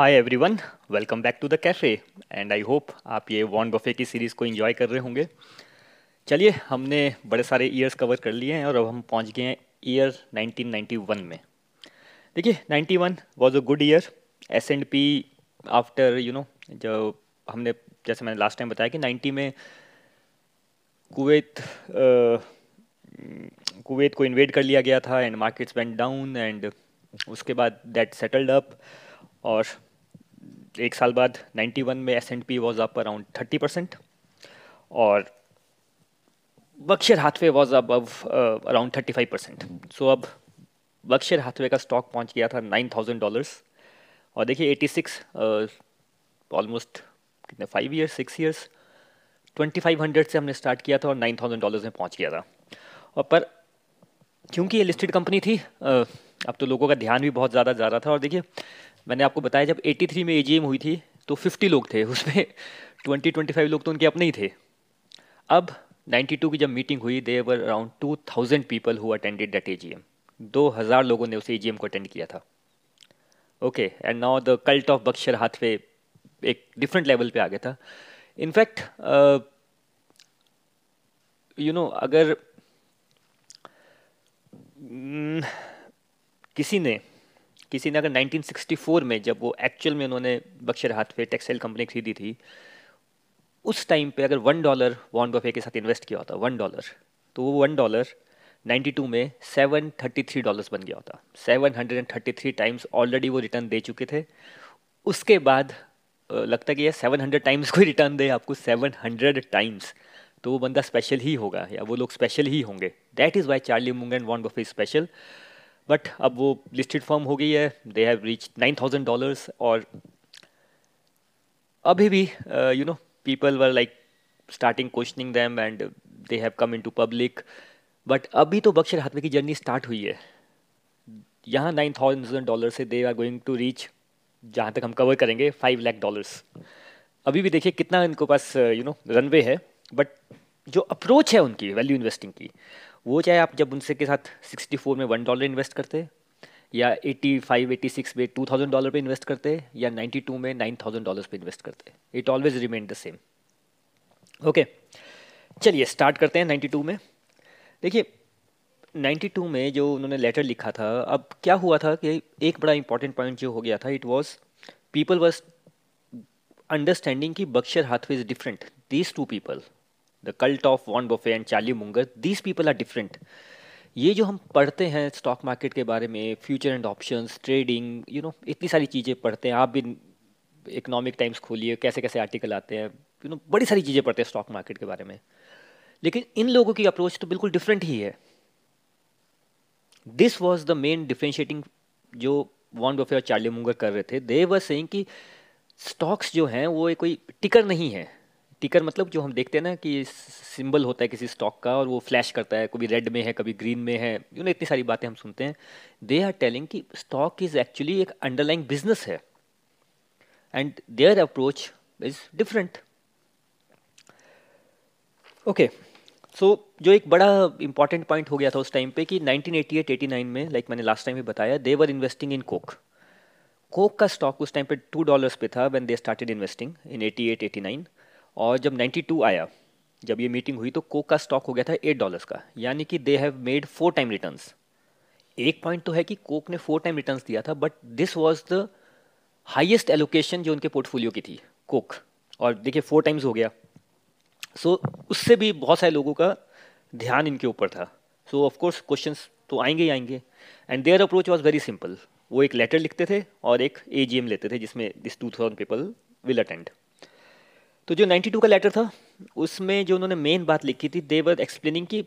Hi everyone welcome back to the cafe and I hope आप ये Warren Buffett की series को enjoy कर रहे होंगे। चलिए, हमने बड़े सारे ईयर्स कवर कर लिए हैं, और अब हम पहुँच गए हैं ईयर 1991 में। देखिए 91 one was a good year S and P after you know जो हमने, जैसे मैंने लास्ट टाइम बताया कि 90 में कुवैत कुवैत को इन्वेट कर लिया गया था and markets went down and उसके बाद दैट सेटल्ड अप और एक साल बाद 91 में S and P was up around 30 percent और बक्शर हाथवे वॉज़ अब अराउंड 35 परसेंट सो अब बक्शर हाथवे का स्टॉक पहुँच गया था 9000 डॉलर्स और देखिए 86 ऑलमोस्ट uh, कितने फाइव ईयर्स सिक्स ईयर्स 2500 से हमने स्टार्ट किया था और 9000 डॉलर्स में पहुँच गया था। और पर क्योंकि ये लिस्टेड कंपनी थी uh, अब तो लोगों का ध्यान भी बहुत ज़्यादा जा रहा था और देखिए मैंने आपको बताया जब 83 में एजीएम हुई थी तो 50 लोग थे उसमें 20 25 लोग तो उनके अपने ही थे। अब 92 की जब मीटिंग हुई they were around 2000 people who attended that a दो हज़ार लोगों ने उस ए को अटेंड किया था। Okay and now the cult of Berkshire Hathaway एक डिफरेंट लेवल पे आ गया था। इनफैक्ट यू नो अगर mm, किसी ने किसी ने अगर 1964 में जब वो एक्चुअल में उन्होंने Berkshire Hathaway textile company खरीदी थी, उस टाइम पे अगर वन डॉलर वॉन बफे के साथ इन्वेस्ट किया होता वन डॉलर तो वो वन डॉलर 92 में 733 डॉलर्स बन गया होता। 733 टाइम्स ऑलरेडी वो रिटर्न दे चुके थे। उसके बाद लगता कि ये 700 टाइम्स कोई रिटर्न दे आपको 700 टाइम्स तो वो बंदा स्पेशल ही होगा, या वो लोग स्पेशल ही होंगे। दैट इज़ वाई चार्ली मुंग and Warren Buffett special but अब वो लिस्टेड फॉर्म हो गई है. They have reach nine thousand dollars और अभी भी you know people were like starting questioning them and they have come in to public but अभी तो बक्शर हाथवे की जर्नी स्टार्ट हुई है. यहाँ नाइन थाउज़ेंड डॉलर से they are going to reach जहाँ तक हम कवर करेंगे फाइव लैख डॉलर्स अभी भी देखिए कितना इनको पास यू नो रनवे है. बट जो अप्रोच है उनकी वैल्यू इन्वेस्टिंग की वो चाहे आप जब उनसे के साथ 64 में वन डॉलर इन्वेस्ट करते या 85, 86 में 2000 डॉलर पे इन्वेस्ट करते या 92 में 9000 डॉलर्स पे इन्वेस्ट करते। It always remain the same okay चलिए स्टार्ट करते हैं 92 में। देखिए 92 में जो उन्होंने लेटर लिखा था अब क्या हुआ था कि एक बड़ा इंपॉर्टेंट पॉइंट जो हो गया था it was people was understanding की Berkshire Hathaway is different these two people the cult of Warren Buffett and Charlie Munger these people are different ये जो हम पढ़ते हैं स्टॉक मार्केट के बारे में future and options trading you know इतनी सारी चीज़ें पढ़ते हैं। आप भी इकोनॉमिक टाइम्स खोलिए कैसे कैसे आर्टिकल आते हैं यू नो बड़ी सारी चीज़ें पढ़ते हैं स्टॉक मार्केट के बारे में। लेकिन इन लोगों की अप्रोच तो बिल्कुल डिफरेंट ही है। This was the main differentiating जो वॉन बफे और चार्ली मुंगर कर रहे थे। दे वर सेइंग कि स्टॉक्स जो हैं, वो कोई टिकर नहीं है। टिकर मतलब जो हम देखते हैं ना कि सिंबल होता है किसी स्टॉक का और वो फ्लैश करता है, कभी रेड में है, कभी ग्रीन में है, यू नो, इतनी सारी बातें हम सुनते हैं। दे आर टेलिंग कि स्टॉक इज़ एक्चुअली एक अंडरलाइंग बिज़नेस है। And their approach is different okay so जो एक बड़ा इंपॉर्टेंट पॉइंट हो गया था उस टाइम पे कि 1988-89 में लाइक like मैंने लास्ट टाइम भी बताया they were investing in Coke Coke का स्टॉक उस टाइम पे टू डॉलर्स पे था when they started investing in 88-89 और जब 92 आया जब ये मीटिंग हुई तो कोक का स्टॉक हो गया था एट डॉलर्स का। यानी कि they have made four time returns एक पॉइंट तो है कि कोक ने फोर टाइम रिटर्न्स दिया था but this was the highest allocation जो उनके पोर्टफोलियो की थी कोक और देखिए फोर टाइम्स हो गया। सो so, उससे भी बहुत सारे लोगों का ध्यान इनके ऊपर था। सो ऑफकोर्स क्वेश्चन तो आएँगे ही आएँगे। And their approach was very simple वो एक लेटर लिखते थे और एक एजीएम लेते थे जिसमें this two thousand people will attend तो जो 92 का लेटर था, उसमें जो उन्होंने मेन बात लिखी थी देवर एक्सप्लेनिंग कि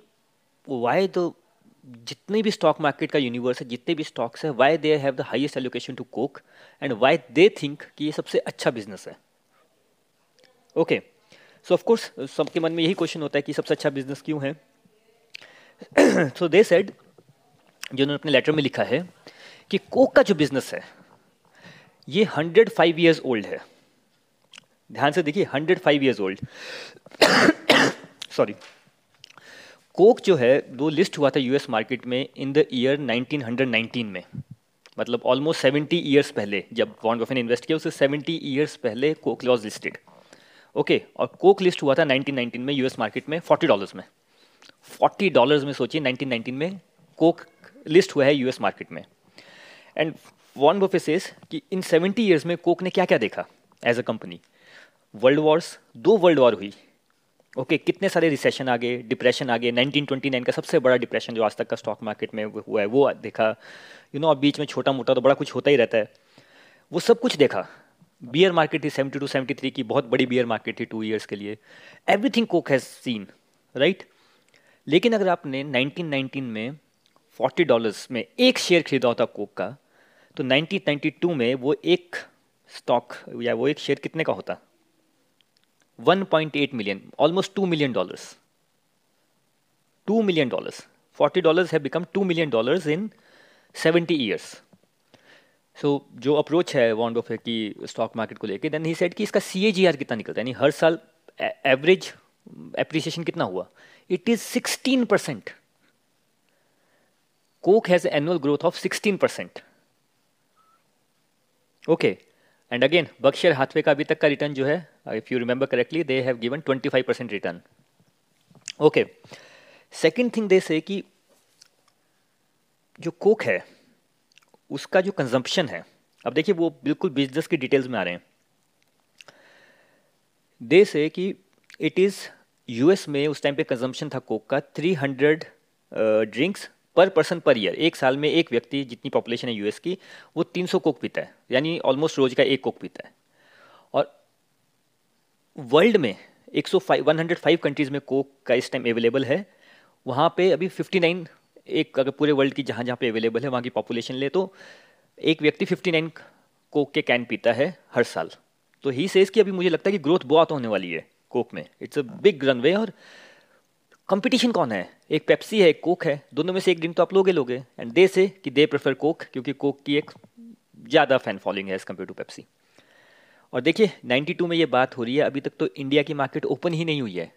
वाई द जितने भी स्टॉक मार्केट का यूनिवर्स है, जितने भी स्टॉक्स है why they have the highest allocation to Coke and why they think कि ये सबसे अच्छा बिज़नेस है। ओके सो ऑफकोर्स सबके मन में यही क्वेश्चन होता है कि सबसे अच्छा बिज़नेस क्यों है? सो दे सेड जो उन्होंने अपने लेटर में लिखा है, कि कोक का जो बिज़नेस है, ये हंड्रेड फाइव ईयर्स ओल्ड है। ध्यान से देखिए hundred five years old sorry Coke जो है वो लिस्ट हुआ था यूएस मार्केट में इन द ईयर 1919 में। मतलब ऑलमोस्ट सेवेंटी ईयर्स पहले, जब वॉन ने इन्वेस्ट किया उससे सेवेंटी ईयर्स पहले कोक लॉज लिस्टेड ओके और कोक लिस्ट हुआ था 1919 में यूएस मार्केट में 40 डॉलर्स में। 40 डॉलर्स में सोचिए 1919 में कोक लिस्ट हुआ है यूएस मार्केट में। एंड वॉन बफे कि इन 70 ईयर्स में कोक ने क्या क्या देखा as a company world wars दो वर्ल्ड वॉर हुई। ओके okay, कितने सारे रिसेशन आ गए डिप्रेशन आ गए 1929 का सबसे बड़ा डिप्रेशन जो आज तक का स्टॉक मार्केट में हुआ है वो देखा। यू नो अब बीच में छोटा मोटा तो बड़ा कुछ होता ही रहता है। वो सब कुछ देखा। बियर मार्केट थी सेवेंटी टू सेवेंटी थ्री की बहुत बड़ी बियर मार्केट थी टू ईयर्स के लिए। Everything Coke has seen right लेकिन अगर आपने 1919 में 40 डॉलर्स में एक शेयर खरीदा होता कोक का तो 1992 में वो एक स्टॉक या वो एक शेयर कितने का होता? 1.8 million almost 2 million dollars 2 million dollars 40 dollars have become 2 million dollars in 70 years so जो अप्रोच है वॉन्ड ऑफ़ की स्टॉक मार्केट को लेके देन ही सेड कि इसका सी कितना निकलता है? यानी हर साल एवरेज एप्रिसिएशन कितना हुआ? It is 16 percent Coke has annual growth of 16 percent okay and again Berkshire Hathaway का अभी तक का रिटर्न जो है if you remember correctly they have given 25 percent return okay second thing they say कि जो कोक है, उसका जो कंजम्पशन है, अब देखिए वो बिल्कुल बिज़नेस की डिटेल्स में आ रहे हैं। दे से कि इट इज़ यूएस में उस टाइम पे कंजम्पशन था कोक का 300 drinks per person per year, एक साल में एक व्यक्ति जितनी पॉपुलेशन है यूएस की, वो 300 कोक पीता है, यानी ऑलमोस्ट रोज का एक कोक पीता है। और वर्ल्ड में 105 105 कंट्रीज़ में कोक का इस टाइम अवेलेबल है। वहाँ पे अभी 59 एक अगर पूरे वर्ल्ड की जहाँ जहाँ पे अवेलेबल है, वहाँ की पॉपुलेशन ले तो एक व्यक्ति 59 कोक के कैन पीता है हर साल। तो ही सेज कि अभी मुझे लगता है कि ग्रोथ बहुत होने वाली है कोक में। इट्स अ बिग रनवे और कंपटीशन कौन है? एक पेप्सी है, एक कोक है। दोनों में से एक ड्रिंक तो आप लोगे लोगे। एंड दे से कि दे प्रेफर कोक क्योंकि कोक की एक ज़्यादा फ़ैन फॉलोइंग है एज़ कंपेयर टू पेप्सी और देखिए 92 में ये बात हो रही है। अभी तक तो इंडिया की मार्केट ओपन ही नहीं हुई है।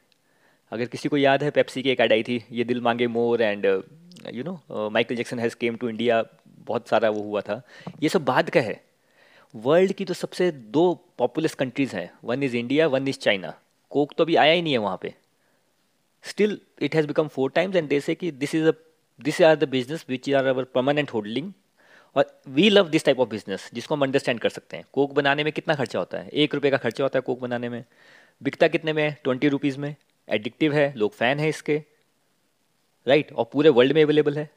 अगर किसी को याद है पेप्सी की एक एड आई थी, ये दिल मांगे more and you know Michael Jackson has came to India बहुत सारा वो हुआ था। ये सब बाद का है। वर्ल्ड की तो सबसे दो पॉपुलस कंट्रीज़ हैं। One is India one is China Coke तो अभी आया ही नहीं है वहाँ पे। Still it has become four times and they say कि this is a this are the business which are our permanent holding और we love this type of business जिसको हम अंडरस्टैंड कर सकते हैं। कोक बनाने में कितना खर्चा होता है? एक रुपये का खर्चा होता है कोक बनाने में। बिकता कितने में? है ट्वेंटी रुपीज़ में। एडिक्टिव है, लोग फ़ैन है इसके। राइट और पूरे वर्ल्ड में अवेलेबल है।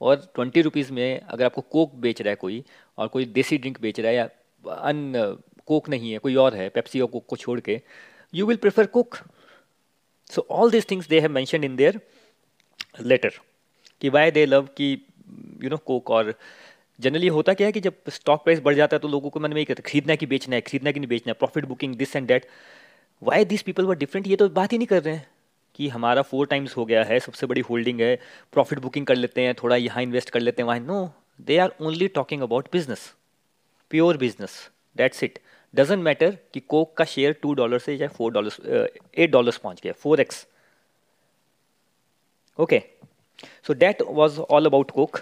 और ट्वेंटी रुपीज़ में अगर आपको कोक बेच रहा है कोई, और कोई देसी ड्रिंक बेच रहा है या अन कोक नहीं है, कोई और है पेप्सी और कोक को छोड़ के you will prefer Coke so all this things they have mention in their letter कि वाई दे लव कि यू नो कोक और जनरली होता क्या है कि जब स्टॉक प्राइस बढ़ जाता है तो लोगों को मन में ही कहते खरीदना कि बेचना है, खरीदना कि नहीं बेचना है profit booking this and that why this people were different ये तो बात ही नहीं कर रहे हैं कि हमारा फोर टाइम्स हो गया है, सबसे बड़ी होल्डिंग है प्रॉफिट बुकिंग कर लेते हैं, थोड़ा यहाँ इन्वेस्ट कर लेते हैं, वहाँ। No they are only talking about business pure business that's it doesn't matter कि कोक का शेयर टू डॉलर से या फोर डॉलर एट डॉलर पहुँच गया four X okay so that was all about Coke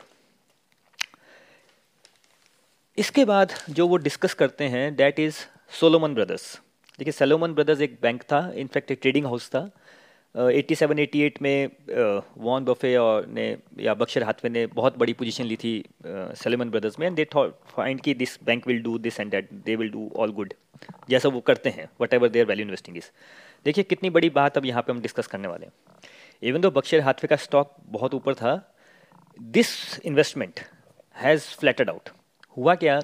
इसके बाद जो वो डिस्कस करते हैं डेट इज़ सोलोमन ब्रदर्स देखिए सेलोमन ब्रदर्स एक बैंक था इनफैक्ट एक ट्रेडिंग हाउस था। एट्टी सेवन एटी एट में वॉन बफे और ने, या बक्शर हाथवे ने बहुत बड़ी पोजीशन ली थी सेलेमन ब्रदर्स में। एंड दे फाइंड कि this bank will do this and that they will do all good जैसा वो करते हैं whatever their value investing is देखिए, कितनी बड़ी बात अब यहाँ पे हम डिस्कस करने वाले हैं। इवन दो बक्शर हाथवे का स्टॉक बहुत ऊपर था this investment has flatted out हुआ क्या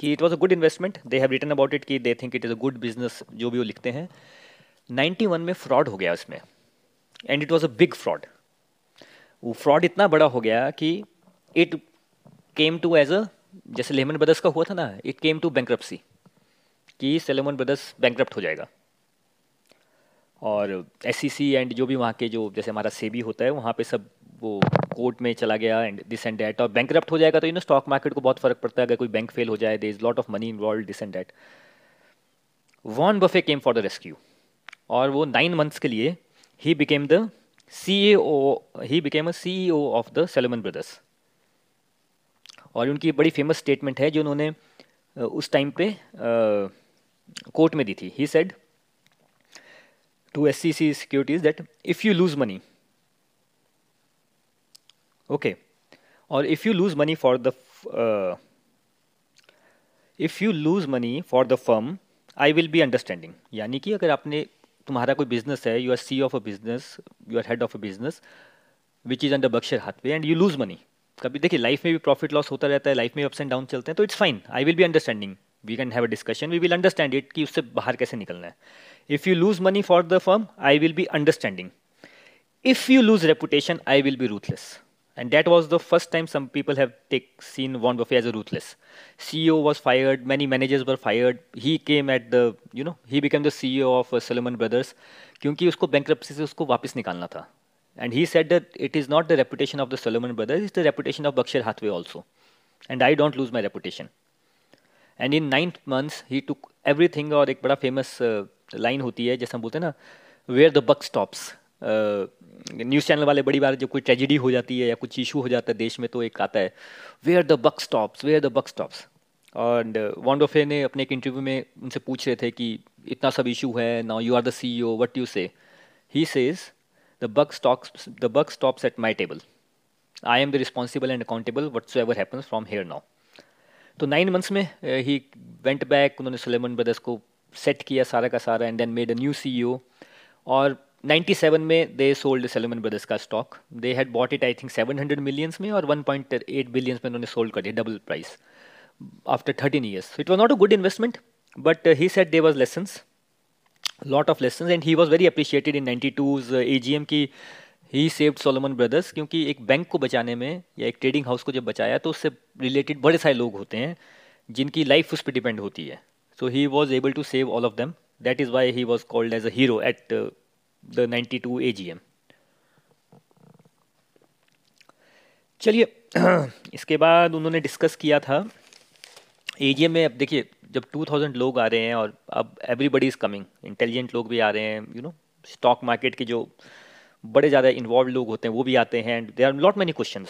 कि it was a good investment they have return about it कि they think it is a good business जो भी वो लिखते हैं। 91 में फ्रॉड हो गया उसमें and it was a big fraud वो फ्रॉड इतना बड़ा हो गया कि it came to as a जैसे लेमन ब्रदर्स का हुआ था ना इट केम टू बैंक कि सेलेमन ब्रदर्स बैंक हो जाएगा। और एस सी एंड जो भी वहाँ के जो, जैसे हमारा सेबी होता है, वहाँ पे सब वो कोर्ट में चला गया एंड दिस एंड डैट और बैंक हो जाएगा तो यू नो स्टॉक मार्केट को बहुत फ़र्क पड़ता है। अगर कोई बैंक फेल हो जाए there is lot of money involve this and that Warren Buffett came for the rescue और वो नाइन मंथ्स के लिए he became the CEO, he became a CEO of the Salomon Brothers. और उनकी बड़ी famous statement है जो उन्होंने उस टाइम पे कोर्ट में दी थी he said to S C C securities that if you lose money okay और if you lose money for the if you lose money for the firm I will be understanding यानी कि अगर आपने तुम्हारा कोई बिज़नेस है you are CEO of a business you are head of a business which is under Berkshire Hathaway and you lose money कभी देखिए life में भी प्रॉफिट लॉस होता रहता है लाइफ में अप्स एंड डाउन चलते हैं तो it's fine I will be understanding we can have a discussion we will understand it कि उससे बाहर कैसे निकलना है. If you lose money for the firm I will be understanding if you lose reputation I will be ruthless and that was the first time some people have take, seen Warren Buffett as a ruthless. CEO was fired, many managers were fired. He came at the, you know, he became the CEO of uh, Solomon Brothers क्योंकि उसको bankruptcy से उसको वापस निकालना था. And he said that it is not the reputation of the Solomon Brothers, it's the reputation of Berkshire Hathaway also. And I don't lose my reputation. And in nine months, he took everything और एक बड़ा famous uh, line होती है जैसे हम बोलते हैं ना where the buck stops. News channel वाले बड़ी बार जब कोई ट्रेजिडी हो जाती है या कुछ इशू हो जाता है, देश में तो एक आता है where the buck stops where the buck stops और वॉन्डोफे ने अपने एक इंटरव्यू में उनसे पूछ रहे थे कि इतना सब इशू है now you are the C O what you say he says the buck stocks the buck stops at my table I am the responsible and accountable what so ever happens from here now तो nine months में ही went back उन्होंने Salomon Brothers को set किया सारा का सारा and then made a new C और 97 में दे सोल्ड सेलमन ब्रदर्स का stock they had bought it I think 700 millions में और 1.8 बिलियंस में उन्होंने सोल्ड कर दिया double price after 13 years it was not a good investment but he said they was lessons lot of lesson and he was very appreciated in ninety two's A G M की he saved Salomon Brothers क्योंकि एक bank को बचाने में या एक trading house को जब बचाया तो उससे रिलेटेड बड़े सारे लोग होते हैं, जिनकी लाइफ उस पर डिपेंड होती है. So he was able to save all of them that is why he was called as a hero at the 92 AGM चलिए इसके बाद उन्होंने डिस्कस किया था एजीएम में अब देखिए जब 2000 लोग आ रहे हैं और अब एवरीबडी इज़ कमिंग इंटेलिजेंट लोग भी आ रहे हैं यू नो स्टॉक मार्केट के जो बड़े ज़्यादा इन्वॉल्व लोग होते हैं वो भी आते हैं and they are lot many question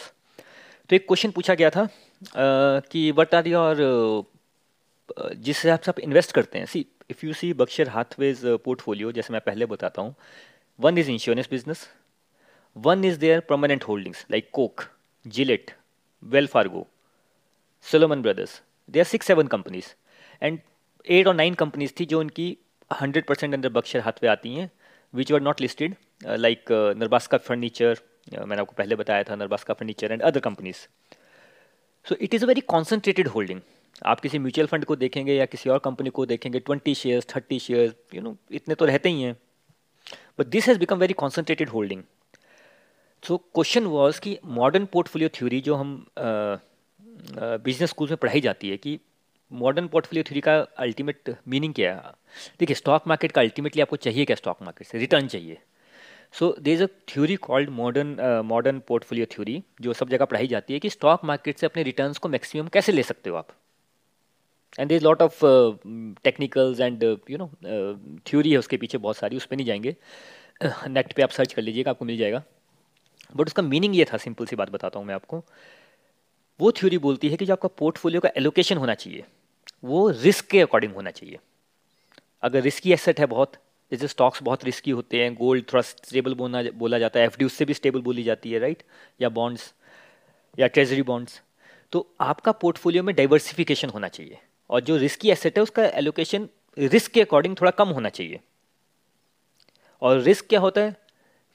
तो एक क्वेश्चन पूछा गया था uh, कि वट आर योर जिस हिसाब से आप इन्वेस्ट करते हैं see if you see Berkshire Hathaway's portfolio जैसे मैं पहले बताता हूँ one is insurance business one is their permanent holdings like Coke Gillette Wells Fargo Salomon brothers they are six seven companies and eight और nine companies थी जो उनकी hundred percent अंदर बक्शर हाथवे आती हैं which were not listed like Nebraska furniture मैंने आपको पहले बताया था Nebraska furniture and other companies so it is a very concentrated holding आप किसी म्यूचुअल फंड को देखेंगे या किसी और कंपनी को देखेंगे twenty shares thirty shares you know इतने तो रहते ही हैं। But this has become very concentrated holding so question was कि मॉडर्न पोर्टफोलियो थ्योरी जो हम बिज़नेस स्कूल में पढ़ाई जाती है कि मॉडर्न पोर्टफोलियो थ्योरी का अल्टीमेट मीनिंग क्या है? देखिए स्टॉक मार्केट का अल्टीमेटली आपको चाहिए क्या स्टॉक मार्केट से? रिटर्न चाहिए। So there is a theory called modern modern portfolio theory जो सब जगह पढ़ाई जाती है कि स्टॉक मार्केट से अपने रिटर्न्स को मैक्सिमम कैसे ले सकते हो आप? And there lot of technicals and you know theory है उसके पीछे बहुत सारी उस पर नहीं जाएँगे। नेट पे आप सर्च कर लीजिएगा, आपको मिल जाएगा। बट उसका मीनिंग ये था सिंपल सी बात बताता हूँ मैं आपको। वो थ्योरी बोलती है कि जो आपका पोर्टफोलियो का एलोकेशन होना चाहिए, वो रिस्क के अकॉर्डिंग होना चाहिए। अगर रिस्की एसेट है बहुत, जैसे स्टॉक्स बहुत रिस्की होते हैं गोल्ड थोड़ा स्टेबल बोलना, बोला जाता है एफ़ उससे भी स्टेबल बोली जाती है राइट या बॉन्ड्स या ट्रेजरी बॉन्ड्स तो आपका पोर्टफोलियो में डाइवर्सिफिकेशन होना चाहिए। और जो रिस्की एसेट है, उसका एलोकेशन रिस्क के अकॉर्डिंग थोड़ा कम होना चाहिए। और रिस्क क्या होता है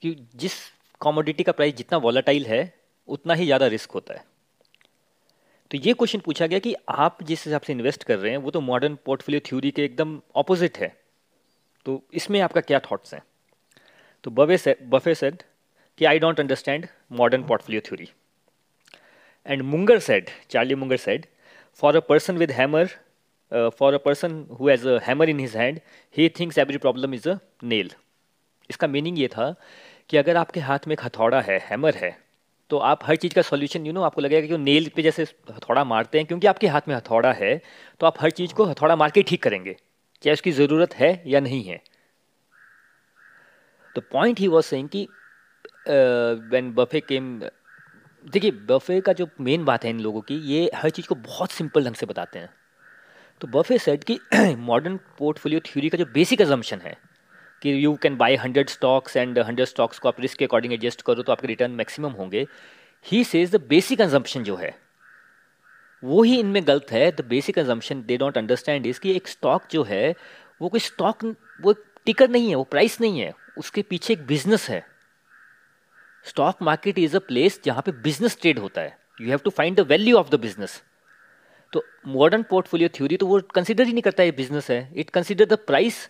कि जिस कॉमोडिटी का प्राइस जितना वॉलेटाइल है, उतना ही ज़्यादा रिस्क होता है। तो ये क्वेश्चन पूछा गया कि आप जिस हिसाब से इन्वेस्ट कर रहे हैं, वो तो मॉडर्न पोर्टफोलियो थ्योरी के एकदम ऑपोजिट है। तो इसमें आपका क्या थॉट्स हैं? तो बवे से बफे सेड कि I don't understand modern portfolio theory and Munger said Charlie Munger said for a person with hammer uh, for a person who has a hammer in his hand he thinks every problem is a nail. इसका meaning ये था कि अगर आपके हाथ में एक हथौड़ा है हैमर है तो आप हर चीज़ का सॉल्यूशन यू नो आपको लगेगा कि नेल पे जैसे हथौड़ा मारते हैं क्योंकि आपके हाथ में हथौड़ा है तो आप हर चीज़ को हथौड़ा मार के ठीक करेंगे चाहे उसकी ज़रूरत है या नहीं है। तो पॉइंट ही वॉज़ सेइंग कि व्हेन बफे केम देखिए बफे का जो मेन बात है इन लोगों की, ये हर चीज़ को बहुत सिंपल ढंग से बताते हैं। तो बफे सेट की मॉडर्न पोर्टफोलियो थ्योरी का जो बेसिक एजम्पन है कि you can buy hundred stocks and hundred stocks को आप रिस्क के अकॉर्डिंग एडजस्ट करो तो आपके रिटर्न मैक्सिमम होंगे। He says the basic assumption जो है, वो ही इनमें गलत है। The basic assumption they don't understand is कि एक स्टॉक जो है, वो कोई स्टॉक वो टिकर नहीं है, वो प्राइस नहीं है। उसके पीछे एक बिज़नेस है। Stock market is a place जहाँ पे बिज़नेस ट्रेड होता है। You have to find the value of the business तो मॉडर्न पोर्टफोलियो थ्योरी तो वो कंसिडर ही नहीं करता है बिज़नेस है। इट कंसिडर द प्राइस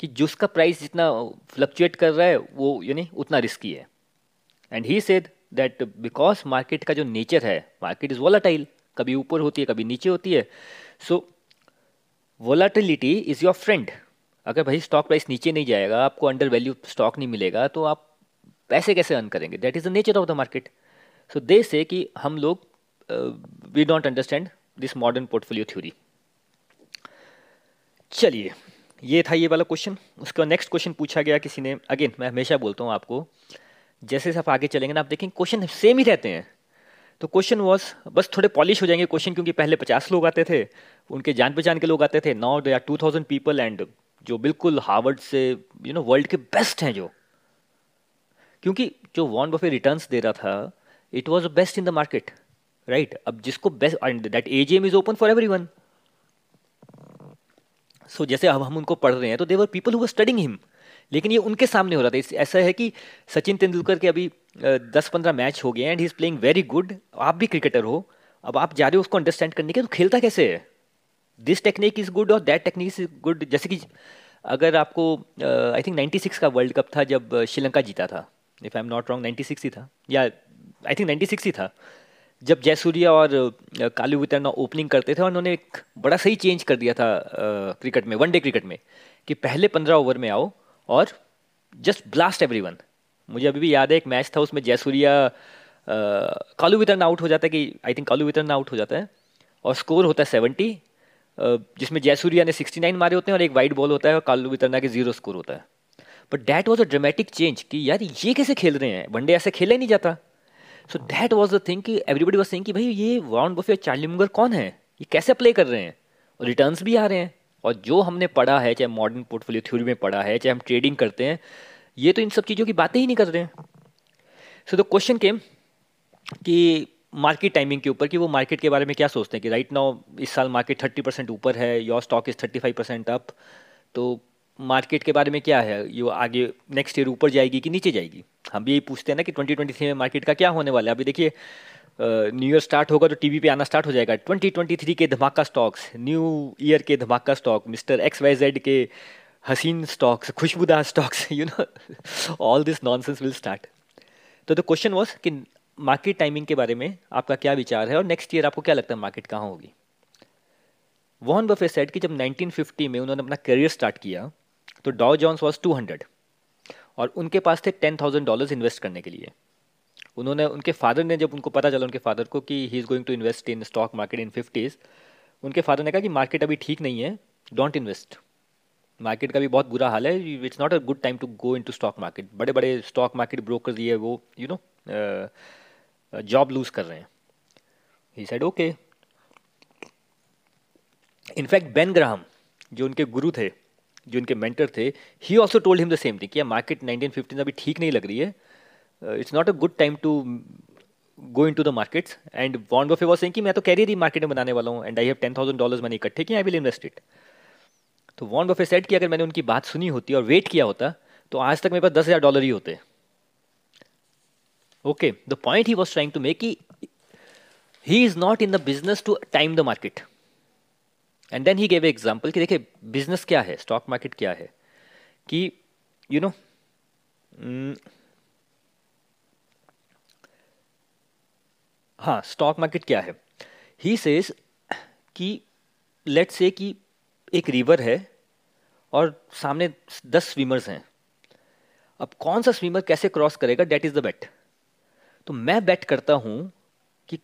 कि जिसका प्राइस जितना फ्लक्चुएट कर रहा है, वो, यानी उतना रिस्की है। And he said that because market का जो नेचर है मार्केट इज़ वॉलाटाइल कभी ऊपर होती है, कभी नीचे होती है। So volatility is your friend अगर भाई स्टॉक प्राइस नीचे नहीं जाएगा, आपको अंडर वैल्यू स्टॉक नहीं मिलेगा तो आप पैसे कैसे अर्न करेंगे? That is the nature of the market so they say कि हम लोग we don't understand this modern portfolio theory चलिए, ये था ये वाला क्वेश्चन उसका नेक्स्ट क्वेश्चन पूछा गया किसी ने. अगेन मैं हमेशा बोलता हूँ आपको, जैसे जैसे आप आगे चलेंगे ना, आप देखेंगे क्वेश्चन सेम ही रहते हैं. तो क्वेश्चन वॉज़ बस थोड़े पॉलिश हो जाएँगे क्वेश्चन क्योंकि पहले पचास लोग आते थे, उनके जान पहचान के लोग आते थे. Now they are two thousand people and जो बिल्कुल हार्वर्ड से यू नो वर्ल्ड के बेस्ट हैं जो. क्योंकि जो वॉन बफे रिटर्न्स दे रहा था it was best in the market right अब जिसको best and that AGM is open for everyone so जैसे अब हम उनको पढ़ रहे हैं तो there are people who studying him लेकिन ये उनके सामने हो रहा था। ऐसा है कि सचिन तेंदुलकर के अभी दस पंद्रह मैच हो गए and he is playing very good आप भी क्रिकेटर हो। अब आप जा रहे हो उसको अंडरस्टैंड करने के तो खेलता कैसे है? दिस टेक्निक इज़ गुड और दैट टेक्निक इज़ गुड जैसे कि, अगर आपको आई थिंक 96 का वर्ल्ड कप था जब श्रीलंका जीता था। If I am not wrong 96 ही था। या आई थिंक 96 ही था। जब जयसूर्या और कालू वितरना ओपनिंग करते थे और उन्होंने एक बड़ा सही चेंज कर दिया था क्रिकेट में वनडे क्रिकेट में, कि पहले पंद्रह ओवर में आओ और जस्ट ब्लास्ट एवरी वन मुझे अभी भी याद है, एक मैच था, उसमें जयसूर्या कालू वितरन आउट हो जाता है कि I think Kaluwitharana out हो जाता है, और स्कोर होता है सेवेंटी जिसमें जयसूर्या ने सिक्सटी नाइन मारे होते हैं और एक वाइट बॉल होता है और कालू वितरना के ज़ीरो स्कोर होता है। But that was a dramatic change कि यार ये कैसे खेल रहे हैं? वनडे ऐसे खेला ही नहीं जाता। So that was the thing कि एवरीबडी वॉज़ थिंक कि भाई ये वाउंड बफे चार्ली मुंगर कौन है? ये कैसे प्ले कर रहे हैं? और रिटर्न्स भी आ रहे हैं। और जो हमने पढ़ा है, चाहे मॉडर्न पोर्टफोलियो थ्योरी में पढ़ा है, चाहे हम ट्रेडिंग करते हैं, ये तो इन सब चीज़ों की बातें ही नहीं कर रहे हैं। सो द क्वेश्चन केम कि मार्केट टाइमिंग के ऊपर कि वो मार्केट के बारे में क्या सोचते हैं कि राइट नाउ इस साल मार्केट थर्टी परसेंट ऊपर है your stock is thirty five percent up तो मार्केट के बारे में क्या है? ये आगे नेक्स्ट ईयर ऊपर जाएगी कि नीचे जाएगी? हम भी यही पूछते हैं ना कि ट्वेंटी ट्वेंटी थ्री में मार्केट का क्या होने वाला है। अभी देखिए न्यू ईयर स्टार्ट होगा तो टीवी पे आना स्टार्ट हो जाएगा। 2023 के धमाका स्टॉक्स न्यू ईयर के धमाका stock mister X Y Z के हसीन स्टॉक्स खुशबूदार stocks you know all this nonsense will start तो द क्वेश्चन वॉज़ कि मार्केट टाइमिंग के बारे में आपका क्या विचार है और नेक्स्ट ईयर आपको क्या लगता है मार्केट कहाँ होगी? वॉन बफे सेट कि जब 1950 में उन्होंने अपना करियर स्टार्ट किया तो डॉ जॉन्स वॉज़ 200 और उनके पास थे टेन थाउज़ेंड डॉलर इन्वेस्ट करने के लिए। उन्होंने, उनके फादर ने जब उनको पता चला, उनके फादर को कि he is going to invest in stock market in fifties उनके फादर ने कहा कि मार्केट अभी ठीक नहीं है डोंट इन्वेस्ट मार्केट का भी बहुत बुरा हाल है it's not a good time to go into stock market बड़े बड़े स्टॉक मार्केट ब्रोकर ये वो यू नो जॉब लूज कर रहे हैं। He said okay in fact Ben Graham जो उनके गुरु थे जो इनके मेंटर थे he also told him the same thing कि मार्केट नाइनटीन फिफ्टीन अभी ठीक नहीं लग रही है। It's not a good time to go into the markets and Warren Buffett was saying कि मैं तो कैरियर ही मार्केट में बनाने वाला हूँ and I have ten thousand dollar मैंने इकट्ठे किए आई विल इन्वेस्ट इट तो वॉन बफे सेट कि अगर मैंने उनकी बात सुनी होती और वेट किया होता तो आज तक मेरे पास दस हज़ार डॉलर ही होते। Okay the point he was trying to make he is not in the business to time the market and then he gave example कि देखिए बिज़नेस क्या है? स्टॉक मार्केट क्या है? कि यू नो mm, हाँ स्टॉक मार्केट क्या है? ही सेज कि लेट से कि एक रिवर है और सामने दस स्विमर्स हैं। अब कौन सा स्विमर कैसे क्रॉस करेगा? डेट इज़ द बेट तो मैं बेट करता हूँ कि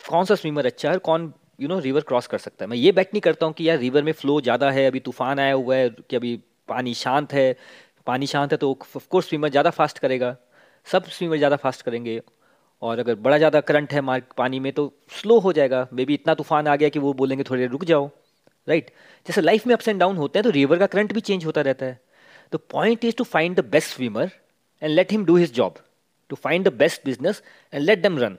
कौन सा स्विमर अच्छा है और कौन यू नो रिवर क्रॉस कर सकता है। मैं ये बेट नहीं करता हूँ कि यार रिवर में फ्लो ज़्यादा है, अभी तूफ़ान आया हुआ है, कि अभी पानी शांत है। पानी शांत है तो ऑफकोर्स स्विमर ज़्यादा फास्ट करेगा। सब स्विमर ज़्यादा फास्ट करेंगे। और अगर बड़ा ज़्यादा करंट है मार्क पानी में तो स्लो हो जाएगा। मे बी इतना तूफ़ान आ गया कि वो बोलेंगे थोड़ी देर रुक जाओ। राइट जैसे लाइफ में अप्स एंड डाउन होते हैं तो रिवर का करंट भी चेंज होता रहता है। तो point is to find the best swimmer and let him do his job to find the best business and let them run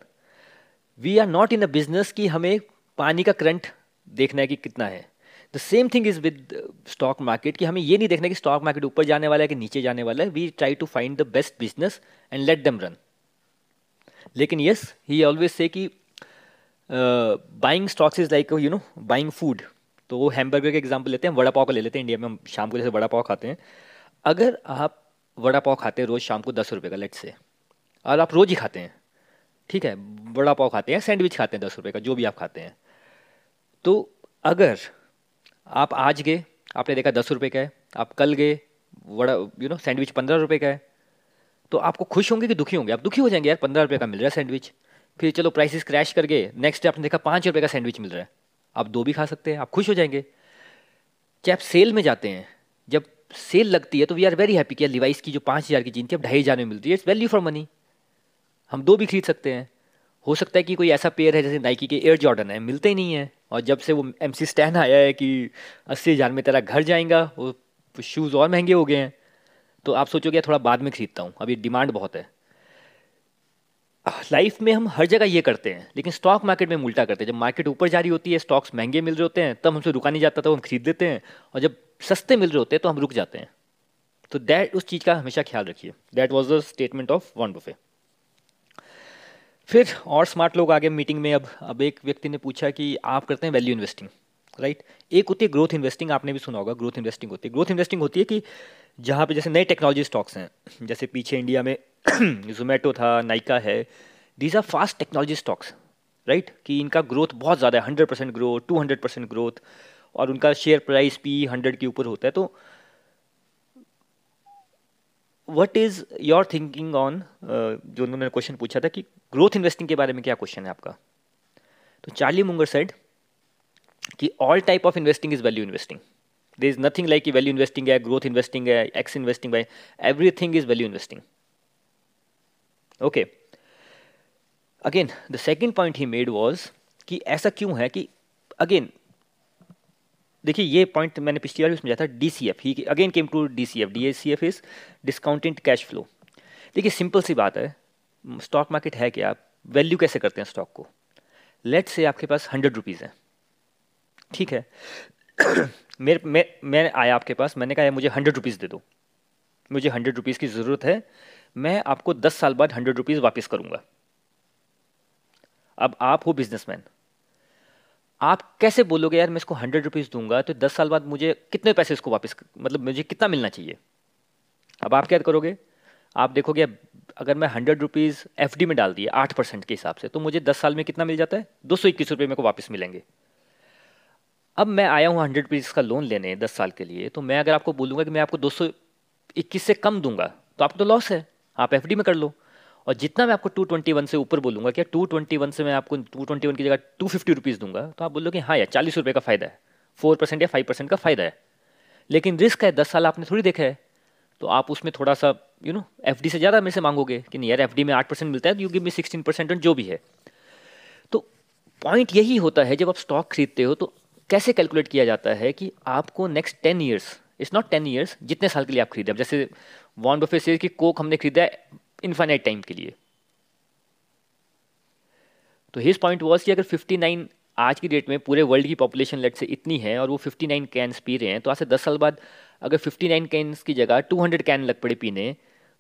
we are not in a business कि हमें पानी का करंट देखना है कि कितना है। The same thing is with stock market कि हमें ये नहीं देखना कि स्टॉक मार्केट ऊपर जाने वाला है कि नीचे जाने वाला है। We try to find the best business and let them run लेकिन यस ही ऑलवेज से कि buying stocks is like you know buying food तो वो हैमबर्गर का एग्ज़ाम्पल लेते हैं, वड़ा पाव का ले लेते हैं इंडिया में, हम शाम को जैसे वड़ा पाव खाते हैं। अगर आप वड़ा पाव खाते हैं रोज़ शाम को दस रुपये का लेट से और आप रोज़ ही खाते हैं, ठीक है, वड़ा पाव खाते हैं सैंडविच खाते हैं दस रुपये का, जो भी आप खाते हैं तो अगर आप आज गए, आपने देखा दस रुपये का है, आप कल गए, वड़ा यू नो सैंडविच पंद्रह रुपये का है तो आपको खुश होंगे कि दुखी होंगे। आप दुखी हो जाएँगे, यार, पंद्रह रुपये का मिल रहा है सैंडविच फिर चलो प्राइसेस क्रैश कर गए नेक्स्ट डे आपने देखा पाँच रुपये का सैंडविच मिल रहा है। आप दो भी खा सकते हैं, आप खुश हो जाएँगे। चाहे आप सेल में जाते हैं, जब सेल लगती है तो वी आर वेरी हैप्पी कि लिवाइस की जो पाँच हज़ार की जीन थी, अब ढाई हज़ार में मिलती है इट्स वैल्यू फॉर मनी हम दो भी खरीद सकते हैं। हो सकता है कि कोई ऐसा पेयर है जैसे नाइकी के एयर जॉर्डन है, मिलते ही नहीं है। और जब से वो एम सी स्टैंड आया है कि अस्सी हज़ार में तेरा घर जाएगा, वो शूज़ और महँगे हो गए हैं। तो आप सोचोगे थोड़ा बाद में खरीदता हूँ। अभी डिमांड बहुत है। लाइफ में हम हर जगह ये करते हैं, लेकिन स्टॉक मार्केट में उल्टा करते हैं। जब मार्केट ऊपर जा रही होती है स्टॉक्स महँगे मिल रहे होते हैं, तब हमसे रुका नहीं जाता तो हम खरीद लेते हैं। और जब सस्ते मिल रहे होते हैं तो हम रुक जाते हैं। तो दैट उस चीज़ का हमेशा ख्याल रखिए। That was the statement of Warren Buffett फिर और स्मार्ट लोग आगे मीटिंग में अब अब एक व्यक्ति ने पूछा कि आप करते हैं वैल्यू इन्वेस्टिंग राइट एक होती है ग्रोथ इन्वेस्टिंग आपने भी सुना होगा ग्रोथ इन्वेस्टिंग होती है। ग्रोथ इन्वेस्टिंग होती है कि जहाँ पे जैसे नए टेक्नोलॉजी स्टॉक्स हैं, जैसे पीछे इंडिया में जोमेटो था नाइका है these are fast technology stocks right कि इनका ग्रोथ बहुत ज़्यादा है hundred percent growth two hundred percent growth और उनका शेयर प्राइस भी हंड्रेड के ऊपर होता है। तो what is your thinking on जो उन्होंने क्वेश्चन पूछा था कि ग्रोथ इन्वेस्टिंग के बारे में क्या क्वेश्चन है आपका? तो चार्ली मुंगर सेड कि all type of investing is value investing there is nothing like value investing है ग्रोथ इन्वेस्टिंग है एक्स इन्वेस्टिंग है everything is value investing okay again the second point he made was कि ऐसा क्यों है कि again देखिए, ये पॉइंट मैंने पिछली बार भी समझा था D C F he again came to D C F D C F is discounted cash flow देखिए सिंपल सी बात है। स्टॉक मार्केट है क्या? आप वैल्यू कैसे करते हैं स्टॉक को? लेट से आपके पास हंड्रेड रुपीज़ है। ठीक है? मेरे, मैं मैं आया आपके पास, मैंने कहा मुझे हंड्रेड रुपीज़ दे दो। मुझे हंड्रेड रुपीज़ की ज़रूरत है। मैं आपको दस साल बाद हंड्रेड रुपीज़ वापस करूँगा। अब आप हो बिजनेसमैन आप कैसे बोलोगे, यार, मैं इसको हंड्रेड रुपीज़ दूँगा तो दस साल बाद मुझे कितने पैसे इसको वापस मतलब मुझे कितना मिलना चाहिए? अब आप क्या करोगे? आप देखोगे अगर मैं हंड्रेड रुपीज़ एफ़ में डाल दिए आठ परसेंट के हिसाब से तो मुझे दस साल में कितना मिल जाता है? दो सौ इक्कीस रुपये मेरे को वापस मिलेंगे। अब मैं आया हूँ हंड्रेड रुपीज़ का लोन लेने दस साल के लिए तो मैं अगर आपको बोलूँगा कि मैं आपको दो सौ इक्कीस से कम दूँगा तो आपको तो लॉस है। आप एफडी में कर लो। और जितना मैं आपको टू ट्वेंटी वन से ऊपर बोलूँगा, क्या टू ट्वेंटी वन से मैं आपको टू ट्वेंटी वन की जगह टू फिफ्टी रुपीज़ दूँगा तो आप बोलोगे हाँ यार, चालीस रुपये का फ़ायदा है फोर परसेंट या फाइव परसेंट का फ़ायदा है. लेकिन रिस्क है, दस साल आपने थोड़ी देखा है तो आप उसमें थोड़ा सा यू नो एफडी से ज़्यादा मेरे से मांगोगे कि नहीं यार एफडी में आठ परसेंट मिलता है you give me sixteen percent जो भी है। तो पॉइंट यही होता है, जब आप स्टॉक खरीदते हो तो कैसे कैलकुलेट किया जाता है कि आपको next ten years it's not ten years जितने साल के लिए आप खरीदे जैसे वॉन बफे से कि कोक हमने खरीदा है इन्फाइनाइट टाइम के लिए। तो हिज पॉइंट वॉज़ कि अगर 59 आज की डेट में पूरे वर्ल्ड की पॉपुलेशन लेट से इतनी है और वो 59 कैंस पी रहे हैं तो आज से 10 साल बाद अगर 59 कैंस की जगह 200 कैन लग पड़े पीने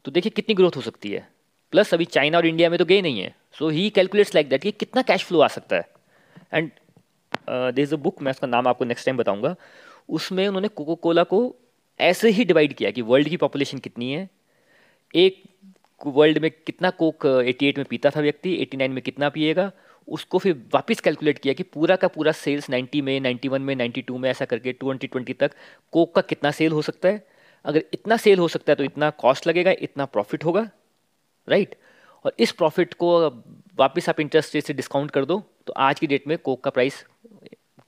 तो देखिए कितनी ग्रोथ हो सकती है। प्लस अभी चाइना और इंडिया में तो गए नहीं है। So he calculates like that कि कितना कैश फ्लो आ सकता है। And there is a book मैं उसका नाम आपको नेक्स्ट टाइम बताऊँगा। उसमें उन्होंने कोको कोला को ऐसे ही डिवाइड किया कि वर्ल्ड की पॉपुलेशन कितनी है। एक वर्ल्ड में कितना कोक 88 में पीता था व्यक्ति 89 में कितना पिएगा, उसको फिर वापस कैलकुलेट किया कि पूरा का पूरा सेल्स 90 में 91 में 92 में, ऐसा करके 2020 तक कोक का कितना सेल हो सकता है। अगर इतना सेल हो सकता है तो इतना कॉस्ट लगेगा, इतना प्रॉफिट होगा राइट और इस प्रॉफिट को वापस आप इंटरेस्ट रेट से डिस्काउंट कर दो तो आज की डेट में कोक का प्राइस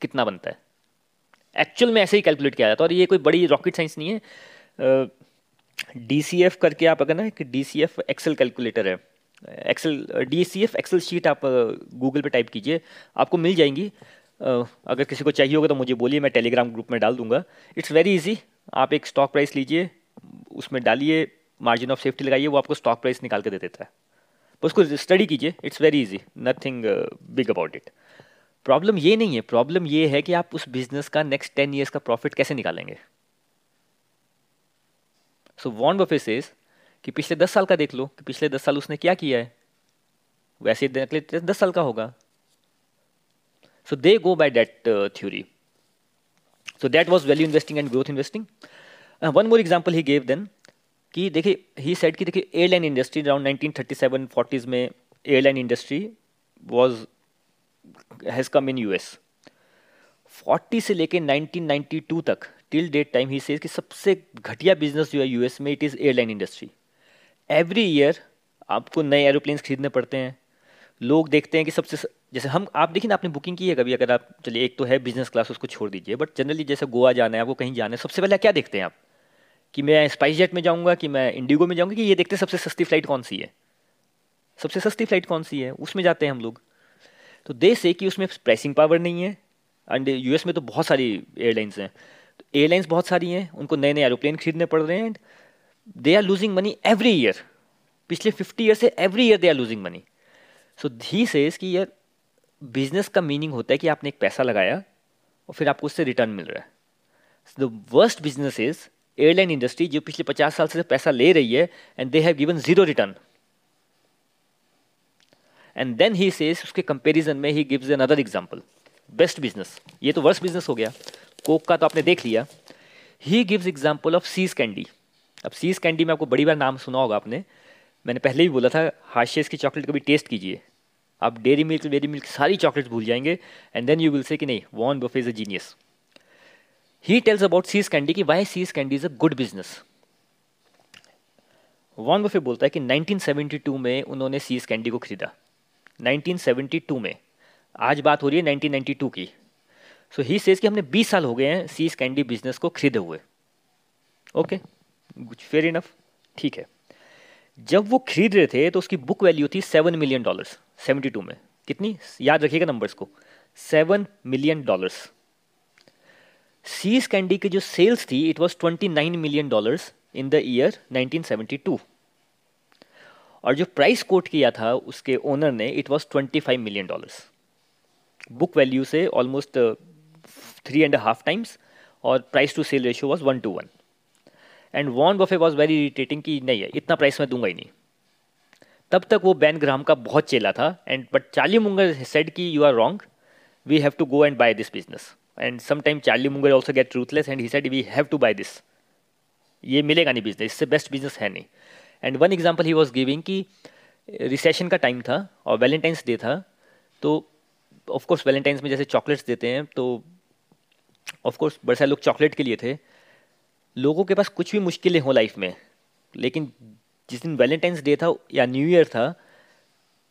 कितना बनता है? एक्चुअल में ऐसे ही कैलकुलेट किया जाता है, और ये कोई बड़ी रॉकेट साइंस नहीं है। डी सी एफ़ करके आप अगर ना एक D C F excel calculator है excel D C F excel sheet आप गूगल पे टाइप कीजिए, आपको मिल जाएँगी। अगर किसी को चाहिए होगा तो मुझे बोलिए, मैं टेलीग्राम ग्रुप में डाल दूँगा। इट्स वेरी इजी आप एक स्टॉक प्राइस लीजिए, उसमें डालिए मार्जिन ऑफ़ सेफ्टी लगाइए, वो आपको स्टॉक प्राइस निकाल के दे देता है। बस उसको स्टडी कीजिए it's very easy nothing big about it problem ये नहीं है प्रॉब्लम ये है कि आप उस बिज़नेस का नेक्स्ट टेन ईयर्स का प्रॉफिट कैसे निकालेंगे। सो वॉन बफे सेज कि पिछले दस साल का देख लो कि पिछले दस साल उसने क्या किया है? वैसे दस साल का होगा। So they go by that theory so that was value investing and growth investing one more example he gave then कि देखिए ही सेट कि देखिए एयरलाइन इंडस्ट्री अराउंड 1937 40s में airline industry was has come in US 40 से लेके 1992 तक till date time he says कि सबसे घटिया बिज़नेस जो है यूएस में it is airline industry every year आपको नए एरोप्लेन्स खरीदने पड़ते हैं। लोग देखते हैं कि सबसे जैसे हम, आप देखिए ना, आपने बुकिंग की है कभी, अगर आप, चलिए, एक तो है बिज़नेस क्लास उसको छोड़ दीजिए बट जनरली जैसे गोवा जाना है, आपको कहीं जाना है, सबसे पहले क्या देखते हैं आप? कि मैं स्पाइस जेट में जाऊँगा, कि मैं इंडिगो में जाऊँगा, कि ये देखते हैं सबसे सस्ती फ़्लाइट कौन सी है? सबसे सस्ती फ़्लाइट कौन सी है? उसमें जाते हैं हम लोग। तो दे से कि उसमें प्राइसिंग पावर नहीं है एंड यूएस में तो बहुत सारी एयरलाइंस हैं। एयरलाइंस बहुत सारी हैं, उनको नए नए एरोप्लेन खरीदने पड़ रहे हैं and they are losing money every year पिछले फिफ्टी ईयर से every year they are losing money so he says कि यार बिज़नेस का मीनिंग होता है कि आपने एक पैसा लगाया और फिर आपको उससे रिटर्न मिल रहा है. The worst business is airline industry जो पिछले पचास साल से पैसा ले रही है and they have given zero return and then he says उसके कंपेरिजन में he gives another example best business ये तो वर्स्ट बिज़नेस हो गया. कोक का तो आपने देख लिया। He gives example of See's Candy अब सीज कैंडी में आपको बड़ी बार नाम सुना होगा आपने। मैंने पहले भी बोला था हाशियस की चॉकलेट कभी टेस्ट कीजिए। आप डेरी मिल्क डेरी मिल्क सारी चॉकलेट्स भूल जाएँगे and then you will say कि नहीं Warren Buffett is a genius he tells about See's Candy कि why See's Candy is a good business Warren Buffett बोलता है कि 1972 में उन्होंने सीज कैंडी को खरीदा। 1972 में। आज बात हो रही है 1992 की। सो ही सेज कि हमने 20 साल हो गए हैं सीज कैंडी बिज़नेस को खरीदे हुए। ओके फेयर इनफ ठीक है। जब वो खरीद रहे थे तो उसकी बुक वैल्यू थी seven million dollars seventy two में। कितनी? याद रखिएगा नंबर्स को। Seven million dollars See's Candy की जो सेल्स थी it was twenty nine million dollars in the year 1972 और जो प्राइस कोट किया था, उसके ओनर ने it was twenty five million dollars book value से almost three and half times और price to sale ratio was one to one and Warren Buffett was very irritating कि नहीं है इतना प्राइस मैं दूँगा ही नहीं। तब तक वो बैन ग्राम का बहुत चेला था and but Charlie Munger said कि you are wrong we have to go and buy this business and sometime Charlie Munger also get truthless and he said we have to buy this ये मिलेगा नहीं business इससे best business है नहीं। And one example he was giving कि recession का time था, और वैलेंटाइंस डे था तो ऑफकोर्स वैलेंटाइंस में जैसे चॉकलेट्स देते हैं तो ऑफकोर्स बड़े सारे लोग चॉकलेट के लिए थे। लोगों के पास कुछ भी मुश्किलें हों लाइफ में लेकिन जिस दिन वैलेंटाइंस डे था या न्यू ईयर था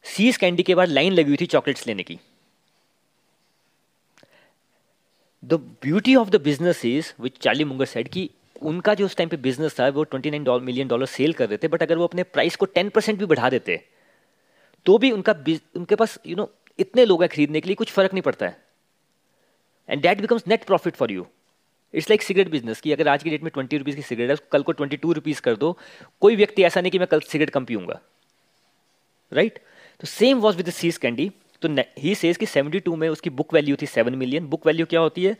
सीज कैंडी के बाद लाइन लगी हुई थी चॉकलेट्स लेने की। The beauty of the business is which Charlie Munger said कि उनका जो उस टाइम पे बिज़नेस था वो 29 मिलियन डॉलर सेल कर रहे थे बट अगर वो अपने प्राइस को 10 परसेंट भी बढ़ा देते तो भी उनका उनके पास यू you नो know, इतने लोग हैं खरीदने के लिए कुछ फ़र्क नहीं पड़ता है। And that becomes net profit for you it's like cigarette business की अगर आज की डेट में ट्वेंटी रुपीज़ की सिगरेट है, कल को ट्वेंटी टू रुपीज़ कर दो, कोई व्यक्ति ऐसा नहीं कि मैं कल सिगरेट कम पीऊँगा। राइट तो same was with See's Candy तो ही सेज कि सेवेंटी टू में उसकी बुक वैल्यू थी सेवन मिलियन बुक वैल्यू क्या होती है?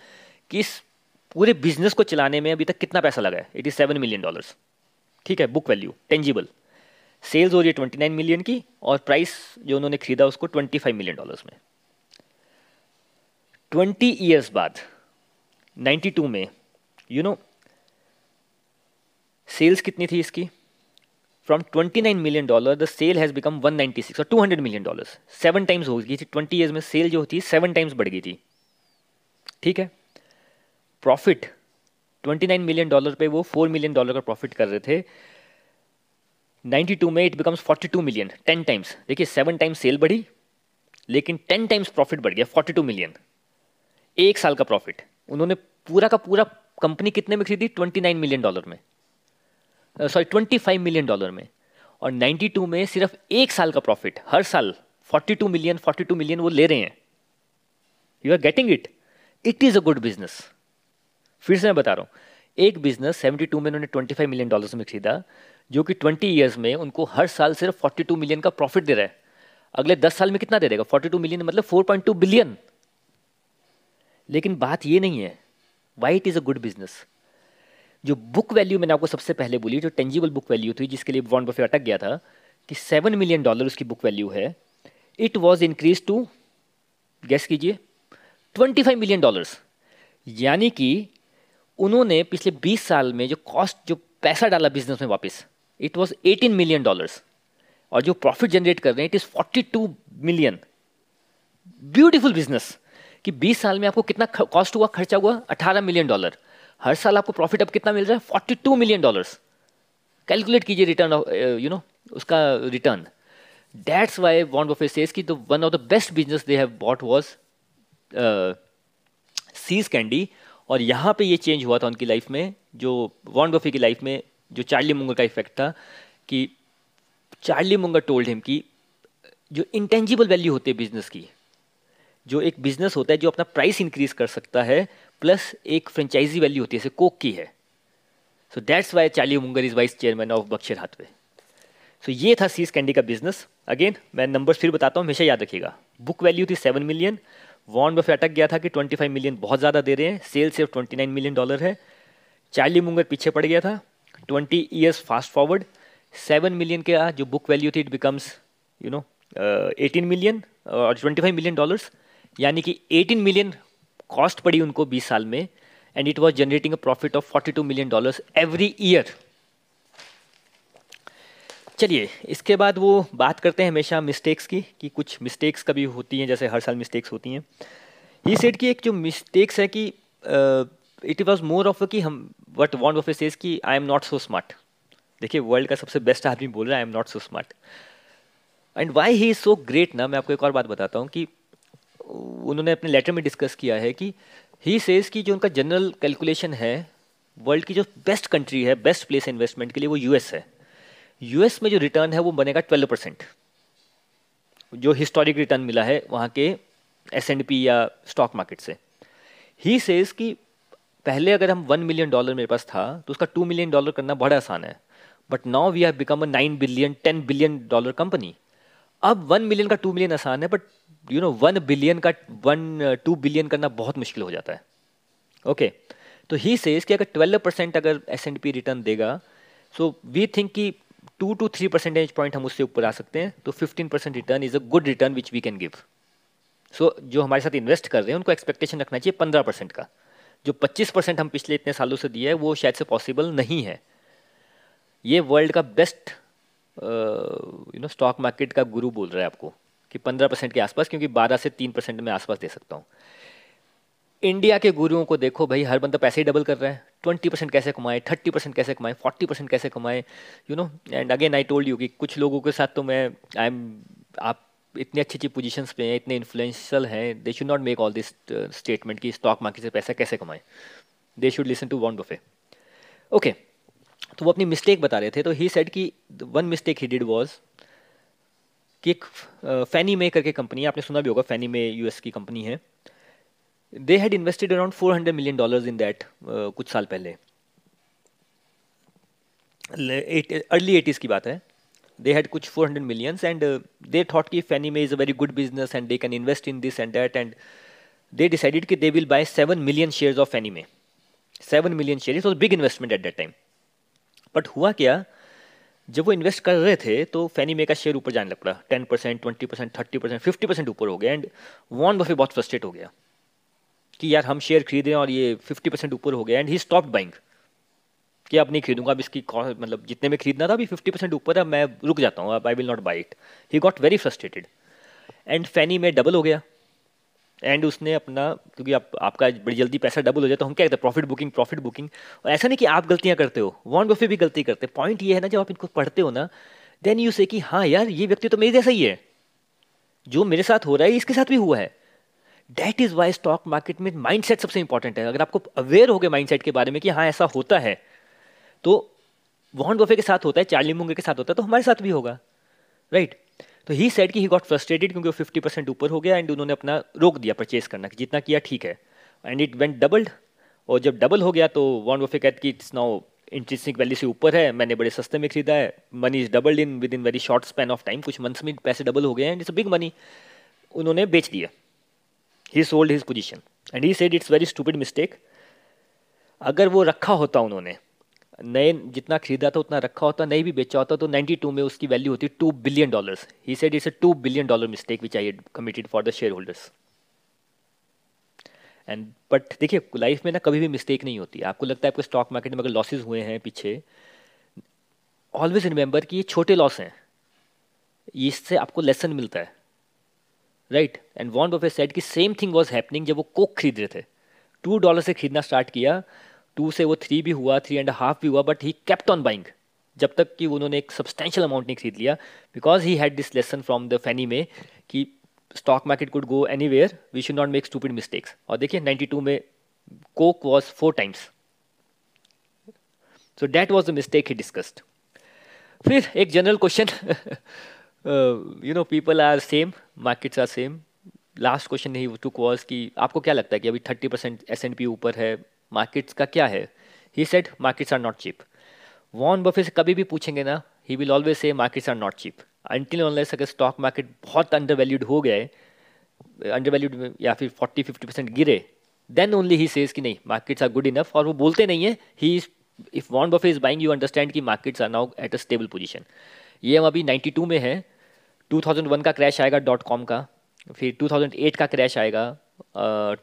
कि इस पूरे बिज़नेस को चलाने में अभी तक कितना पैसा लगा है? It is seven million dollars ठीक है? बुक वैल्यू टेंजिबल सेल्स हो रही है ट्वेंटी नाइन मिलियन की और प्राइस जो उन्होंने खरीदा उसको ट्वेंटी फाइव मिलियन डॉलर्स में। ट्वेंटी ईयर्स बाद 92 में यू नो सेल्स कितनी थी इसकी? From 29 million dollar the sale has become 196 और 200 मिलियन डॉलर्स सेवन टाइम्स हो गई थी ट्वेंटी ईयर्स में सेल जो होती सेवन टाइम्स बढ़ गई थी। ठीक है? प्रॉफिट 29 मिलियन डॉलर पे वो 4 मिलियन डॉलर का प्रॉफिट कर रहे थे। 92 में इट बिकम्स 42 मिलियन 10 टाइम्स देखिए सेवन टाइम्स सेल बढ़ी, लेकिन 10 टाइम्स प्रॉफिट बढ़ गया 42 मिलियन एक साल का प्रॉफिट उन्होंने पूरा का पूरा कंपनी कितने में खरीदी? ट्वेंटी नाइन मिलियन डॉलर में। Sorry twenty five million dollar में। और 92 में सिर्फ़ एक साल का प्रॉफिट हर साल 42 मिलियन 42 मिलियन वो ले रहे हैं। You are getting it it is a good business फिर से मैं बता रहा हूँ। एक बिज़नेस 72 में उन्होंने 25 मिलियन डॉलर्स में खरीदा, जो कि 20 ईयर्स में उनको हर साल सिर्फ़ 42 मिलियन का प्रॉफिट दे रहा है। अगले 10 साल में कितना दे देगा? 42 मिलियन मतलब 4.2 बिलियन लेकिन बात ये नहीं है। Why it is a good business जो बुक वैल्यू मैंने आपको सबसे पहले बोली, जो टेंजिबल बुक वैल्यू थी, जिसके लिए वॉन बफे अटक गया था, कि सेवन मिलियन डॉलर उसकी बुक वैल्यू है। It was increase to guess कीजिए ट्वेंटी फाइव मिलियन डॉलर्स यानी कि उन्होंने पिछले बीस साल में जो कॉस्ट जो पैसा डाला बिज़नेस में वापस it was eighteen million dollars और जो प्रॉफिट जनरेट कर रहे हैं it is forty two million beautiful business कि 20 साल में आपको कितना कॉस्ट हुआ, खर्चा हुआ? 18 मिलियन डॉलर हर साल आपको प्रॉफिट अब कितना मिल रहा है? 42 मिलियन डॉलर्स कैलकुलेट कीजिए रिटर्न यू नो उसका रिटर्न दैट्स वाई वॉन्ट बफे सेज की one of the best business they have bought was See's Candy और यहाँ पे ये चेंज हुआ था उनकी लाइफ में, जो वॉन्ट बफे की लाइफ में जो चार्ली मुंगर का इफ़ेक्ट था, कि चार्ली मुंगर टोल्ड हिम कि जो इंटेंजिबल वैल्यू होती है बिज़नेस की जो एक बिज़नेस होता है जो अपना प्राइस इंक्रीज कर सकता है प्लस एक फ्रेंचाइजी वैल्यू होती है, जैसे कोक की है। So that's why Charlie Munger is vice chairman of Berkshire Hathaway so ये था सीज कैंडी का बिज़नेस अगेन मैं नंबर्स फिर बताता हूँ, हमेशा याद रखिएगा। बुक वैल्यू थी सेवन मिलियन वॉन्ड बफे अटक गया था कि ट्वेंटी फाइव मिलियन बहुत ज़्यादा दे रहे हैं। सेल सिर्फ़ ट्वेंटी नाइन मिलियन डॉलर है। चार्ली मुंगर पीछे पड़ गया था। Twenty years fast forward seven million के, जो बुक वैल्यू थी it becomes you know eighteen million और ट्वेंटी फाइव मिलियन डॉलर्स यानी कि 18 मिलियन कॉस्ट पड़ी उनको 20 साल में and it was generating a profit of 42 million dollars every year चलिए, इसके बाद वो बात करते हैं हमेशा मिस्टेक्स की, कि कुछ मिस्टेक्स कभी होती हैं, जैसे हर साल मिस्टेक्स होती हैं। ये सेट की एक जो मिस्टेक्स है कि इट वॉज़ मोर ऑफ़ कि हम वट वॉन्ट ऑफ़ सेज कि I am not so smart देखिए वर्ल्ड का सबसे बेस्ट आदमी बोल रहा है I am not so smart and why he is so great ना, मैं आपको एक और बात बताता हूँ कि उन्होंने अपने लेटर में डिस्कस किया है कि ही सेज की जो उनका जनरल कैलकुलेशन है वर्ल्ड की जो बेस्ट कंट्री है बेस्ट प्लेस इन्वेस्टमेंट के लिए वो यूएस है। यूएस में जो रिटर्न है वो बनेगा ट्वेल्व परसेंट जो हिस्टोरिक रिटर्न मिला है वहाँ के एस एंड पी या स्टॉक मार्केट से। ही सेज कि पहले अगर हम वन मिलियन डॉलर मेरे पास था तो उसका टू मिलियन डॉलर करना बड़ा आसान है। But now we have become a nine billion ten billion dollar company अब वन मिलियन का टू मिलियन आसान है but you know one billion का वन टू बिलियन करना बहुत मुश्किल हो जाता है। ओके. तो ही सेज कि अगर ट्वेल्व परसेंट अगर एस एंड पी रिटर्न देगा सो वी थिंक कि two two three percentage point हम उससे ऊपर आ सकते हैं तो fifteen percent return is a good return which we can give so जो हमारे साथ इन्वेस्ट कर रहे हैं, उनको एक्सपेक्टेशन रखना चाहिए पंद्रह परसेंट का। जो पच्चीस परसेंट हम पिछले इतने सालों से दिए है, वो शायद से पॉसिबल नहीं है। ये वर्ल्ड का best you know stock market का गुरु बोल रहा है आपको। कि पंद्रह परसेंट के आसपास, क्योंकि बारह से तीन परसेंट में आसपास दे सकता हूँ। इंडिया के गुरुओं को देखो भाई, हर बंदा पैसे ही डबल कर रहा है। ट्वेंटी परसेंट कैसे कमाए? थर्टी परसेंट कैसे कमाए? फोर्टी परसेंट कैसे कमाए? You know and again I told you कि कुछ लोगों के साथ तो मैं आई एम आप इतनी अच्छी अच्छी पोजीशंस पे हैं, इतने इन्फ्लुएंशियल हैं they should not make all this statement कि स्टॉक मार्केट से पैसा कैसे कमाए? दे शुड लिसन टू वॉन्ट बफे ओके तो वो अपनी मिस्टेक बता रहे थे तो ही सेड कि one mistake he did was कि एक फैनी मे करके कंपनी आपने सुना भी होगा फैनी मे यूएस की कंपनी है। They had invested around 400 million dollars in that कुछ साल पहले। अर्ली एटीज़ की बात है। दे हैड कुछ 400 मिलियंस एंड दे थॉट कि Fannie Mae is a very good business and they can invest in this and that and they decided कि they will buy seven million shares of Fannie Mae seven million share it was big investment at that time but हुआ क्या? जब वो invest कर रहे थे तो फैनी मे का शेयर ऊपर जाने लग पड़ा। Ten percent twenty percent thirty percent fifty percent ऊपर हो गया। एंड वॉन बफे बहुत फ्रस्ट्रेट हो गया कि यार हम शेयर खरीद और ये फिफ्टी परसेंट ऊपर हो गया। एंड ही स्टॉप बाइंग कि अब नहीं खरीदूँगा, अब इसकी मतलब जितने में खरीदना था, अभी फिफ्टी परसेंट ऊपर है मैं रुक जाता हूँ, अब I will not buy it he got very frustrated and Fannie में डबल हो गया। एंड उसने अपना, क्योंकि आप, आपका बड़ी जल्दी पैसा डबल हो जाए तो हम क्या कहते हैं प्रॉफिट बुकिंग प्रॉफिट बुकिंग और ऐसा नहीं कि आप गलतियाँ करते हो वॉन बफे भी गलती करते हैं। पॉइंट ये है ना, जब आप इनको पढ़ते हो ना देन यू से कि हाँ यार, ये व्यक्ति तो मेरे जैसा ही है। जो मेरे साथ हो रहा है इसके साथ भी हुआ है। That is why stock market में माइंड सबसे इंपॉर्टेंट है। अगर आपको अवेयर हो गए माइंड के बारे में कि हाँ ऐसा होता है तो वॉन्ड बफे के साथ होता है चार्ली मुंगे के साथ होता है तो हमारे साथ भी होगा। Right right? तो ही सेड कि ही गॉट फ्रस्ट्रेटेड क्योंकि वो फिफ्टी परसेंट ऊपर हो गया एंड उन्होंने अपना रोक दिया परचेज करना कि जितना किया ठीक है। एंड इट वेंट डबल्ड और जब डबल हो गया तो वॉन्ड बफे कहते कि इट्स नाउ इंटरेस्टिंग वैल्यू से ऊपर है, मैंने बड़े सस्ते में खरीदा है। Money is doubled in with in very short span of time कुछ मंथ्स में पैसे डबल हो गए हैं इट्स बिग मनी उन्होंने बेच दिया। He sold his position and he said it's very stupid mistake अगर वो रखा होता उन्होंने नए जितना खरीदा था, उतना रखा होता, नहीं भी बेचा होता तो 92 में उसकी वैल्यू होती two billion dollars he said it's a two billion dollar mistake which I committed for the shareholders and but देखिए लाइफ में ना कभी भी मिस्टेक नहीं होती। आपको लगता है आपके स्टॉक मार्केट में अगर लॉसेज हुए हैं पीछे ऑलवेज रिमेंबर कि ये छोटे लॉस हैं। इससे आपको लेसन मिलता है। Right and want a set कि सेम थिंग वॉज़ हैपनिंग जब वो कोक खरीद रहे थे। टू डॉलर से खरीदना स्टार्ट किया टू से वो थ्री भी हुआ थ्री एंड हाफ़ भी हुआ but he kept on buying जब तक कि उन्होंने एक सब्सटेंशियल अमाउंट नहीं खरीद लिया because he had this lesson from the fanny में कि stock market could go anywhere we should not make stupid mistakes और देखिए नाइन्टी टू में Coke was four times so that was the mistake he discussed फिर एक general question you know people are same markets are same last question नहीं took was कि आपको क्या लगता है कि अभी thirty percent S and P ऊपर है? मार्केट्स का क्या है? He said markets are not cheap Warren Buffett से कभी भी पूछेंगे ना he will always say markets are not cheap until unless अगर स्टॉक मार्केट बहुत अंडर वैल्यूड हो गए अंडर वैल्यूड या फिर फोर्टी फिफ्टी परसेंट गिरे देन ओनली ही सेज कि नहीं मार्केट्स आर गुड इनफ और वो बोलते नहीं है he is if Warren Buffett is buying you understand कि markets are now at a stable position ये हम अभी नाइन्टी टू में है 2001 का क्रैश आएगा डॉट कॉम का, फिर 2008 का क्रैश आएगा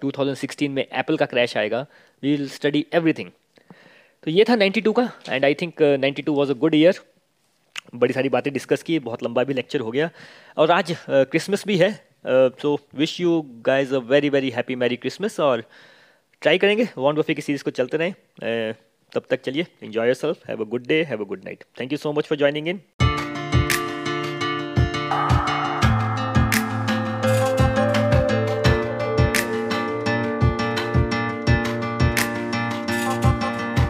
2016 में एप्पल का क्रैश आएगा। वी विल स्टडी एवरीथिंग तो ये था 92 का and I think 92 was a good year बड़ी सारी बातें डिस्कस की बहुत लंबा भी लेक्चर हो गया। और आज क्रिसमस uh, भी है। So wish you guys a very very happy merry Christmas और ट्राई करेंगे वन बफे की सीरीज़ को चलते रहें। uh, तब तक चलिए enjoy yourself have a good day have a good night thank you so much for joining in.